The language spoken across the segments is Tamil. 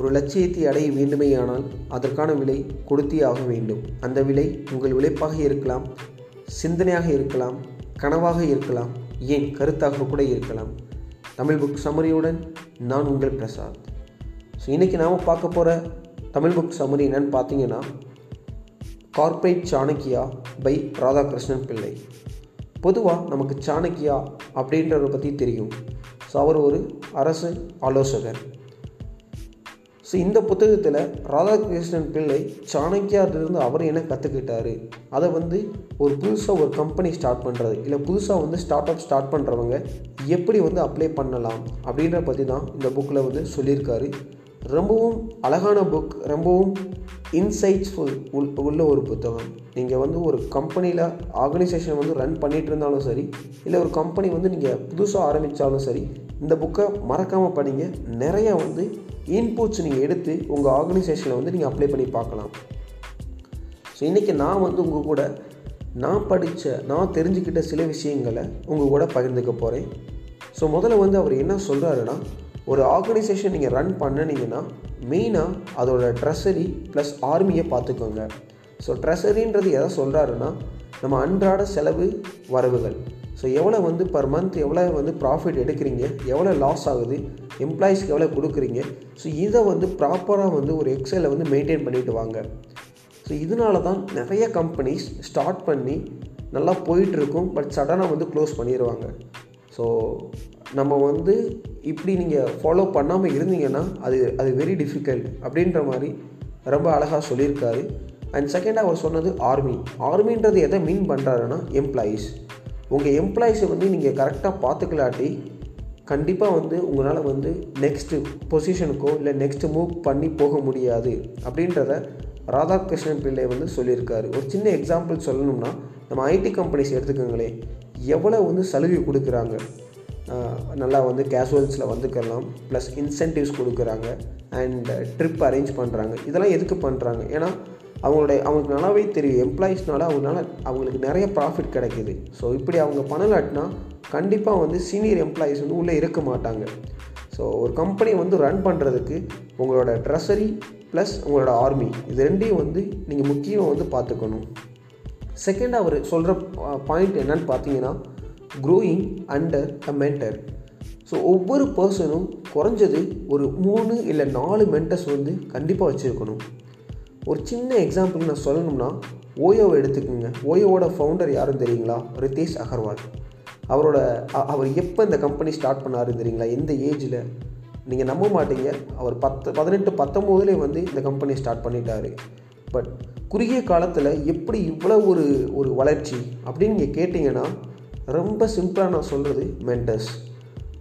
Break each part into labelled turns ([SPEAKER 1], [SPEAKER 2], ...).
[SPEAKER 1] ஒரு லட்சியத்தை அடைய வேண்டுமேயானால் அதற்கான விலை கொடுத்தே ஆக வேண்டும். அந்த விலை உங்கள் உழைப்பாக இருக்கலாம் சிந்தனையாக இருக்கலாம் கனவாக இருக்கலாம் ஏன் கருத்தாக கூட இருக்கலாம். தமிழ் புக் சமரியுடன் நான் உங்கள் பிரசாத் ஸோ இன்றைக்கி நாம் பார்க்க போகிற தமிழ் புக் சமரி என்னன்னு பார்த்தீங்கன்னா கார்ப்பரேட் சாணக்கியா பை ராதாகிருஷ்ணன் பிள்ளை பொதுவாக நமக்கு சாணக்கியா அப்படின்றத பற்றி தெரியும். ஸோ அவர் ஒரு அரசு ஆலோசகர். ஸோ இந்த புத்தகத்தில் ராதாகிருஷ்ணன் பிள்ளை சாணக்கியார்லேருந்து அவர் என்ன கற்றுக்கிட்டார் அதை வந்து ஒரு புதுசாக ஒரு கம்பெனி ஸ்டார்ட் பண்ணுறது இல்லை புதுசாக வந்து ஸ்டார்ட் அப் ஸ்டார்ட் பண்ணுறவங்க எப்படி வந்து அப்ளை பண்ணலாம் அப்படின்ற பற்றி தான் இந்த புக்கில் வந்து சொல்லியிருக்காரு. ரொம்பவும் அழகான புக் ரொம்பவும் இன்சைட்ஸ்ஃபுல் உள் உள்ள ஒரு புத்தகம். நீங்கள் வந்து ஒரு கம்பெனியில் ஆர்கனைசேஷன் வந்து ரன் பண்ணிகிட்டு இருந்தாலும் சரி இல்லை ஒரு கம்பெனி வந்து நீங்கள் புதுசாக ஆரம்பித்தாலும் சரி இந்த புக்கை மறக்காமல் படிங்க. நிறையா வந்து இன்புட்ஸ் நீங்கள் எடுத்து உங்கள் ஆர்கனைசேஷனில் வந்து நீங்கள் அப்ளை பண்ணி பார்க்கலாம். ஸோ இன்றைக்கி நான் வந்து உங்கள் கூட நான் படித்த நான் தெரிஞ்சுக்கிட்ட சில விஷயங்களை உங்கள் கூட பகிர்ந்துக்க போகிறேன் ஸோ முதல்ல வந்து அவர் என்ன சொல்கிறாருன்னா ஒரு ஆர்கனைசேஷன் நீங்கள் ரன் பண்ணினீங்கன்னா மெயினாக அதோட ட்ரெஸரி ப்ளஸ் ஆர்மியை பார்த்துக்கோங்க. ஸோ ட்ரெஸரின்றது எதை சொல்கிறாருன்னா நம்ம அன்றாட செலவு வரவுகள். ஸோ எவ்வளோ வந்து பர் மந்த் எவ்வளோ வந்து ப்ராஃபிட் எடுக்கிறீங்க? எவ்வளோ லாஸ் ஆகுது? எம்ப்ளாயீஸ்க்கு எவ்வளோ கொடுக்குறீங்க? ஸோ இதை வந்து ப்ராப்பராக வந்து ஒரு எக்ஸலில் வந்து மெயின்டைன் பண்ணிட்டு வாங்க. ஸோ இதனால தான் நிறைய கம்பெனிஸ் ஸ்டார்ட் பண்ணி நல்லா போயிட்டுருக்கும் பட் சடனாக வந்து க்ளோஸ் பண்ணிடுவாங்க ஸோ நம்ம வந்து இப்படி நீங்கள் ஃபாலோ பண்ணாமல் இருந்தீங்கன்னா அது அது வெரி டிஃபிகல்ட் அப்படின்ற மாதிரி ரொம்ப அழகாக சொல்லியிருக்காரு. அண்ட் செகண்டாக அவர் சொன்னது ஆர்மி ஆர்மின்றது எதை மீன் பண்ணுறாருன்னா எம்ப்ளாயீஸ் உங்கள் எம்ப்ளாயீஸை வந்து நீங்கள் கரெக்டாக பார்த்துக்கலாட்டி கண்டிப்பாக வந்து உங்களால் வந்து நெக்ஸ்ட்டு பொசிஷனுக்கோ இல்லை நெக்ஸ்ட்டு மூவ் பண்ணி போக முடியாது அப்படின்றத ராதாகிருஷ்ணன் பிள்ளை வந்து சொல்லியிருக்காரு. ஒரு சின்ன எக்ஸாம்பிள் சொல்லணும்னா நம்ம ஐடி கம்பெனிஸ் எடுத்துக்கோங்களேன். எவ்வளோ வந்து சலுகை கொடுக்குறாங்க? நல்லா வந்து கேஷுவல்ஸில் வந்துக்கலாம் ப்ளஸ் இன்சென்டிவ்ஸ் கொடுக்குறாங்க அண்ட் ட்ரிப் அரேஞ்ச் பண்ணுறாங்க இதெல்லாம் எதுக்கு பண்ணுறாங்க ஏன்னா அவங்களுடைய அவங்களுக்கு நல்லாவே தெரியும். எம்ப்ளாயீஸ்னால அவங்களால அவங்களுக்கு நிறைய ப்ராஃபிட் கிடைக்கிது. ஸோ இப்படி அவங்க பண்ணலாட்டினா கண்டிப்பாக வந்து சீனியர் எம்ப்ளாயீஸ் வந்து உள்ளே இருக்க மாட்டாங்க. ஸோ ஒரு கம்பெனி வந்து ரன் பண்ணுறதுக்கு உங்களோட ட்ரெஸரி ப்ளஸ் உங்களோட ஆர்மி இது ரெண்டையும் வந்து நீங்கள் முக்கியம் வந்து பார்த்துக்கணும். செகண்ட் அவர் சொல்கிற பாயிண்ட் என்னன்னு பார்த்தீங்கன்னா growing under a mentor so ஒவ்வொரு பர்சனும் குறைஞ்சது ஒரு மூணு இல்லை நாலு மென்டர்ஸ் வந்து கண்டிப்பாக வச்சுருக்கணும். ஒரு சின்ன எக்ஸாம்பிள் நான் சொல்லணும்னா ஓயோவை எடுத்துக்கோங்க. ஓயோவோட ஃபவுண்டர் யாரும் தெரியுங்களா? ரிதேஷ் அகர்வால். அவரோட அவர் எப்போ இந்த கம்பெனி ஸ்டார்ட் பண்ணாரு தெரியுங்களா? எந்த ஏஜில் நீங்கள் நம்ப மாட்டீங்க. அவர் பத்து பதினெட்டு பத்தொம்போதுலேயே வந்து இந்த கம்பெனி ஸ்டார்ட் பண்ணிட்டாரு. பட் குறுகிய காலத்தில் எப்படி இவ்வளோ ஒரு ஒரு வளர்ச்சி அப்படின்னு நீங்கள் கேட்டிங்கன்னா ரொம்ப சிம்பிளாக நான் சொல்கிறது மென்டர்ஸ்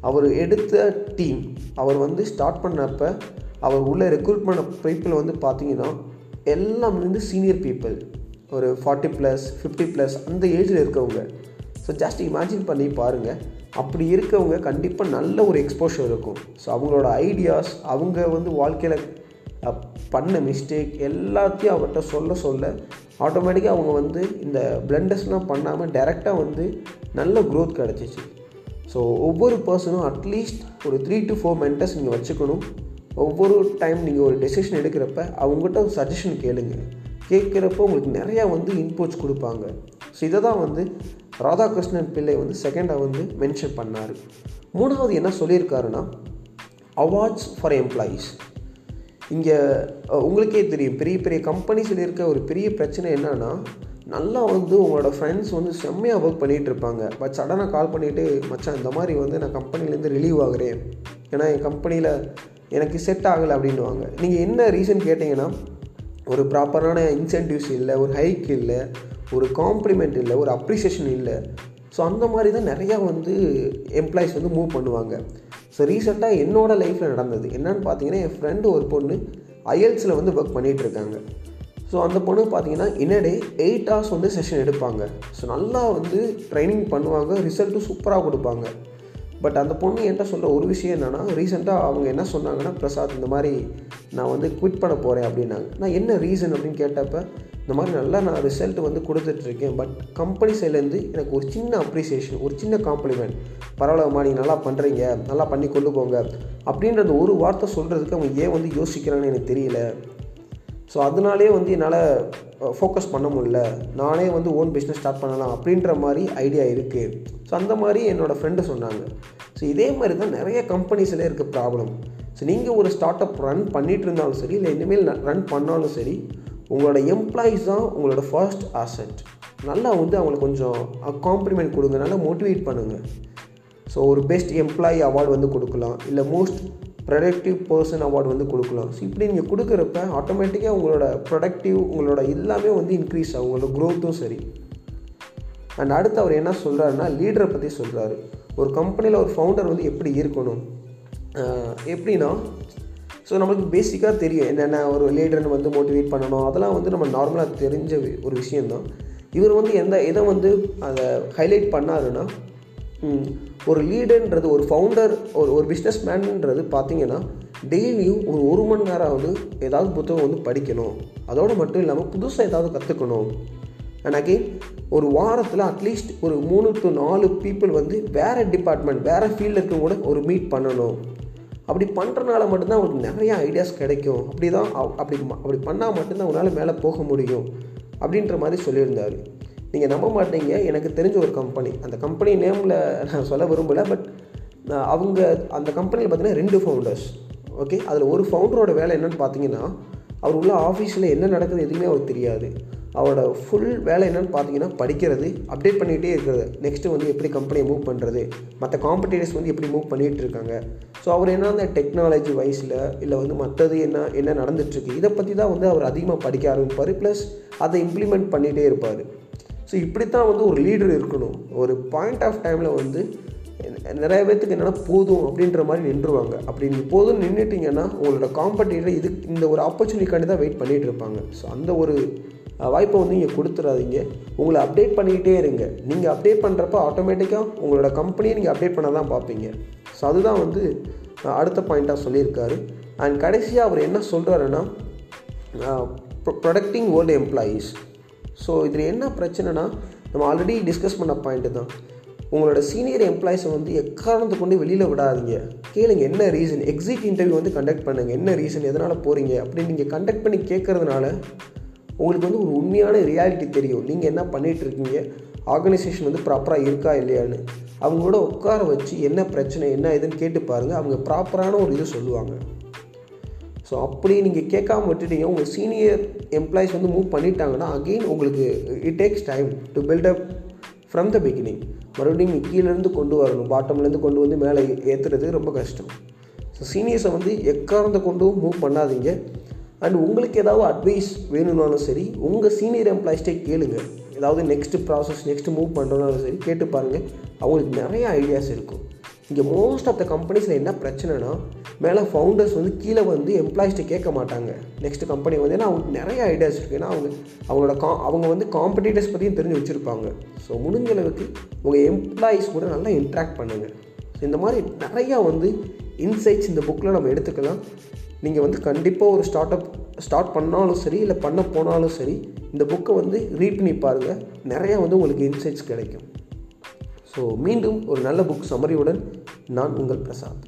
[SPEAKER 1] அவர் எடுத்த டீம் அவர் வந்து ஸ்டார்ட் பண்ணப்போ அவர் உள்ள ரெக்ரூட் பண்ண பீப்புள் வந்து பார்த்தீங்கன்னா எல்லாம் வந்து சீனியர் பீப்புள் ஒரு ஃபார்ட்டி ப்ளஸ் ஃபிஃப்டி ப்ளஸ் அந்த ஏஜில் இருக்கவங்க. ஸோ ஜஸ்ட் இமேஜின் பண்ணி பாருங்கள் அப்படி இருக்கவங்க கண்டிப்பாக நல்ல ஒரு எக்ஸ்போஷர் இருக்கும். ஸோ அவங்களோட ஐடியாஸ் அவங்க வந்து வாழ்க்கையில் பண்ண மிஸ்டேக் எல்லாத்தையும் அவர்கிட்ட சொல்ல சொல்ல ஆட்டோமேட்டிக்காக அவங்க வந்து இந்த பிளண்டர்ஸ்லாம் பண்ணாமல் டைரெக்டாக வந்து நல்ல க்ரோத் கிடச்சிச்சு. ஸோ ஒவ்வொரு பர்சனும் அட்லீஸ்ட் ஒரு த்ரீ டு ஃபோர் மென்டர்ஸ் நீங்கள் வச்சுக்கணும். ஒவ்வொரு டைம் நீங்கள் ஒரு டெசிஷன் எடுக்கிறப்ப அவங்ககிட்ட ஒரு சஜஷன் கேளுங்க. கேட்குறப்போ உங்களுக்கு நிறையா வந்து இன்புட்ஸ் கொடுப்பாங்க. ஸோ இதை தான் வந்து ராதாகிருஷ்ணன் பிள்ளை வந்து செகண்டாக வந்து மென்ஷன் பண்ணார். மூணாவது என்ன சொல்லியிருக்காருன்னா அவார்ட்ஸ் ஃபார் எம்ப்ளாயீஸ் இங்கே உங்களுக்கே தெரியும் பெரிய பெரிய கம்பெனிஸில் இருக்க ஒரு பெரிய பிரச்சனை என்னென்னா நல்லா வந்து உங்களோட ஃப்ரெண்ட்ஸ் வந்து செம்மையாக ஒர்க் பண்ணிகிட்டு இருப்பாங்க. பட் சடனாக கால் பண்ணிவிட்டு மச்சான் இந்த மாதிரி வந்து நான் கம்பெனிலேருந்து ரிலீவ் ஆகுறேன். ஏன்னா என் கம்பெனியில் எனக்கு செட் ஆகலை அப்படின்வாங்க நீங்கள் என்ன ரீசன் கேட்டிங்கன்னா ஒரு ப்ராப்பரான இன்சென்டிவ்ஸ் இல்லை ஒரு ஹைக் இல்லை ஒரு காம்ப்ளிமெண்ட் இல்லை ஒரு அப்ரிசியேஷன் இல்லை. ஸோ அந்த மாதிரி தான் நிறையா வந்து எம்ப்ளாயிஸ் வந்து மூவ் பண்ணுவாங்க. ஸோ ரீசெண்டாக என்னோடய லைஃப்பில் நடந்தது. என்னன்னு பார்த்தீங்கன்னா என் ஃப்ரெண்டு ஒரு பொண்ணு ஐஎல்ஸில் வந்து ஒர்க் பண்ணிகிட்ருக்காங்க ஸோ அந்த பொண்ணு பார்த்தீங்கன்னா in a day eight hours வந்து செஷன் எடுப்பாங்க. ஸோ நல்லா வந்து ட்ரைனிங் பண்ணுவாங்க ரிசல்ட்டும் சூப்பராக கொடுப்பாங்க. பட் அந்த பொண்ணு என்கிட்ட சொல்கிற ஒரு விஷயம் என்னென்னா ரீசெண்டாக அவங்க என்ன சொன்னாங்கன்னா பிரசாத் இந்த மாதிரி நான் வந்து குவிட் பண்ண போகிறேன் அப்படின்னாங்க. நான் என்ன ரீசன் அப்படின்னு கேட்டப்ப இந்த மாதிரி நல்லா நான் ரிசல்ட் வந்து கொடுத்துட்ருக்கேன் பட் கம்பெனி சைட்லேருந்து எனக்கு ஒரு சின்ன அப்ரிசியேஷன் ஒரு சின்ன காம்ப்ளிமெண்ட் பரவாயில்லம்மா நீங்கள் நல்லா பண்ணுறீங்க நல்லா பண்ணி கொண்டு போங்க அப்படின்றது ஒரு வார்த்தை சொல்கிறதுக்கு அவங்க ஏன் வந்து யோசிக்கிறான்னு எனக்கு தெரியல. ஸோ அதனாலே வந்து என்னால் ஃபோக்கஸ் பண்ண முடியல. நானே வந்து ஓன் பிஸ்னஸ் ஸ்டார்ட் பண்ணலாம் அப்படின்ற மாதிரி ஐடியா இருக்குது ஸோ அந்த மாதிரி என்னோடய ஃப்ரெண்டு சொன்னாங்க. ஸோ இதே மாதிரி தான் நிறைய கம்பெனிஸில் இருக்க ப்ராப்ளம் ஸோ நீங்கள் ஒரு ஸ்டார்ட் அப் ரன் பண்ணிகிட்டு இருந்தாலும் சரி இல்லை இனிமேல் ரன் பண்ணாலும் சரி உங்களோட எம்ப்ளாயீஸ் தான் உங்களோட ஃபர்ஸ்ட் ஆசட் நல்லா வந்து அவங்களுக்கு கொஞ்சம் காம்ப்ளிமெண்ட் கொடுங்க. நல்லா மோட்டிவேட் பண்ணுங்கள் ஸோ ஒரு பெஸ்ட் எம்ப்ளாயி அவார்டு வந்து கொடுக்கலாம். இல்லை மோஸ்ட் ப்ரொடக்டிவ் பர்சன் அவார்டு வந்து கொடுக்கலாம். ஸோ இப்படி நீங்கள் கொடுக்குறப்ப ஆட்டோமேட்டிக்காக உங்களோட ப்ரொடக்டிவ் உங்களோட எல்லாமே வந்து இன்க்ரீஸ் ஆகும். உங்களோட க்ரோத்தும் சரி. அண்ட் அடுத்து அவர் என்ன சொல்கிறாருன்னா லீடரை பற்றி சொல்கிறாரு ஒரு கம்பெனியில் ஒரு ஃபவுண்டர் வந்து எப்படி இருக்கணும்? எப்படின்னா ஸோ நம்மளுக்கு பேசிக்காக தெரியும். என்னென்ன ஒரு லீடர்னு வந்து மோட்டிவேட் பண்ணணும். அதெல்லாம் வந்து நம்ம நார்மலாக தெரிஞ்ச ஒரு விஷயந்தான் இவர் வந்து எந்த இதை வந்து அதை ஹைலைட் பண்ணாருன்னா ஒரு லீடுன்றது ஒரு ஃபவுண்டர் ஒரு ஒரு பிஸ்னஸ் மேன்ன்றது பார்த்தீங்கன்னா டெய்லியும் ஒரு ஒரு மணி நேரம் வந்து ஏதாவது புத்தகம் வந்து படிக்கணும். அதோடு மட்டும் இல்லாமல் புதுசாக ஏதாவது கற்றுக்கணும் எனக்கு ஒரு வாரத்தில் அட்லீஸ்ட் ஒரு மூணு டு நாலு பீப்புள் வந்து வேறு டிபார்ட்மெண்ட் வேறு ஃபீல்டில் இருக்க கூட ஒரு மீட் பண்ணணும். அப்படி பண்ணுறனால மட்டும்தான் அவங்களுக்கு நிறையா ஐடியாஸ் கிடைக்கும். அப்படி தான் அப்படி அப்படி பண்ணால் மட்டும்தான் அவனால் மேலே போக முடியும். அப்படின்ற மாதிரி சொல்லியிருந்தார். நீங்கள் நம்ப மாட்டீங்க. எனக்கு தெரிஞ்ச ஒரு கம்பெனி அந்த கம்பெனி நேமில் நான் சொல்ல விரும்பலை பட் அவங்க அந்த கம்பெனியில் பார்த்தீங்கன்னா ரெண்டு ஃபவுண்டர்ஸ் ஓகே அதில் ஒரு ஃபவுண்டரோட வேலை என்னென்னு பார்த்தீங்கன்னா அவர் உள்ள ஆஃபீஸில் என்ன நடக்குது எதுவுமே அவருக்கு தெரியாது. அவரோட ஃபுல் வேலை என்னென்னு பார்த்தீங்கன்னா படிக்கிறது அப்டேட் பண்ணிகிட்டே இருக்கிறது. நெக்ஸ்ட்டு வந்து எப்படி கம்பெனியை மூவ் பண்ணுறது மற்ற காம்படிட்டர்ஸ் வந்து எப்படி மூவ் பண்ணிகிட்டு இருக்காங்க. ஸோ அவர் என்ன அந்த டெக்னாலஜி வைஸில் இல்லை வந்து மற்றது என்ன என்ன நடந்துட்டுருக்கு இதை பற்றி தான் வந்து அவர் அதிகமாக படிக்க ஆரம்பிப்பார். ப்ளஸ் அதை இம்ப்ளிமெண்ட் பண்ணிகிட்டே இருப்பார். ஸோ இப்படித்தான் வந்து ஒரு லீடர் இருக்கணும். ஒரு பாயிண்ட் ஆஃப் டைமில் வந்து நிறைய பேர்த்துக்கு என்னென்னா போதும் அப்படின்ற மாதிரி நின்றுவாங்க. அப்படி நீங்கள் போதும் நின்றுட்டிங்கன்னா உங்களோட காம்படிட்டர் இது இந்த ஒரு ஆப்பர்ச்சுனிட்டிக்காண்டி தான் வெயிட் பண்ணிகிட்டு இருப்பாங்க. ஸோ அந்த ஒரு வாய்ப்பை வந்து நீங்கள் கொடுத்துடாதீங்க உங்களை அப்டேட் பண்ணிக்கிட்டே இருங்க. நீங்கள் அப்டேட் பண்ணுறப்ப ஆட்டோமேட்டிக்காக உங்களோட கம்பெனியை நீங்கள் அப்டேட் பண்ண தான் பார்ப்பீங்க. ஸோ அதுதான் வந்து அடுத்த பாயிண்ட்டாக சொல்லியிருக்காரு. அண்ட் கடைசியாக அவர் என்ன சொல்கிறாருன்னா ப்ரொடக்டிங் ஓல்டு எம்ப்ளாயீஸ் ஸோ இதில் என்ன பிரச்சனைனா நம்ம ஆல்ரெடி டிஸ்கஸ் பண்ண பாயிண்ட்டு தான். உங்களோட சீனியர் எம்ப்ளாயிஸை வந்து எக்காரணத்தை கொண்டு வெளியில் விடாதீங்க. கேளுங்க என்ன ரீசன் எக்ஸிட் இன்டர்வியூ வந்து கண்டக்ட் பண்ணுங்கள் என்ன ரீசன் எதனால் போகிறீங்க அப்படின்னு நீங்கள் கண்டக்ட் பண்ணி கேட்குறதுனால உங்களுக்கு வந்து ஒரு உண்மையான ரியாலிட்டி தெரியும். நீங்கள் என்ன பண்ணிகிட்ருக்கீங்க ஆர்கனைசேஷன் வந்து ப்ராப்பராக இருக்கா இல்லையான்னு. அவங்களோட உட்கார வச்சு என்ன பிரச்சனை என்ன இதுன்னு கேட்டு பாருங்கள் அவங்க ப்ராப்பரான ஒரு இது சொல்லுவாங்க. ஸோ அப்படி நீங்கள் கேட்காம விட்டுட்டீங்க உங்கள் சீனியர் எம்ப்ளாயிஸ் வந்து மூவ் பண்ணிட்டாங்கன்னா அகெயின் உங்களுக்கு it takes time to build up from the beginning மறுபடியும் நீங்கள் கீழேருந்து கொண்டு வரணும் பாட்டம்லேருந்து கொண்டு வந்து மேலே ஏற்றுறது ரொம்ப கஷ்டம். ஸோ சீனியர்ஸை வந்து எக்காரத்தை கொண்டும் மூவ் பண்ணாதீங்க. அண்ட் உங்களுக்கு ஏதாவது அட்வைஸ் வேணும்னாலும் சரி உங்கள் சீனியர் எம்ப்ளாயிஸ்டே கேளுங்க. ஏதாவது நெக்ஸ்ட்டு ப்ராசஸ் நெக்ஸ்ட் மூவ் பண்ணுறதுனாலும் சரி கேட்டு பாருங்கள் அவங்களுக்கு நிறைய ஐடியாஸ் இருக்கும். இங்கே மோஸ்ட் ஆஃப் த கம்பெனிஸில் என்ன பிரச்சனைனா மேலே ஃபவுண்டர்ஸ் வந்து கீழே வந்து எம்ப்ளாயிஸ்ட்டு கேட்க மாட்டாங்க. நெக்ஸ்ட் கம்பெனி வந்து ஏன்னா அவங்களுக்கு நிறைய ஐடியாஸ் இருக்குது ஏன்னா அவங்க அவங்களோட கா அவங்க வந்து காம்படிட்டர்ஸ் பற்றியும் தெரிஞ்சு வச்சுருப்பாங்க. ஸோ முடிஞ்ச அளவுக்கு உங்கள் எம்ப்ளாயீஸ் கூட நல்லா இன்ட்ராக்ட் பண்ணுங்கள் ஸோ இந்த மாதிரி நிறையா வந்து இன்சைட்ஸ் இந்த புக்கில் நம்ம எடுத்துக்கலாம். நீங்கள் வந்து கண்டிப்பாக ஒரு ஸ்டார்ட் அப் ஸ்டார்ட் பண்ணாலும் சரி இல்லை பண்ண போனாலும் சரி இந்த புக்கை வந்து ரீட் பண்ணி பாருங்கள் நிறையா வந்து உங்களுக்கு இன்சைட்ஸ் கிடைக்கும். ஸோ மீண்டும் ஒரு நல்ல புக் சமரியுடன் நான் உங்கள் பிரசாத்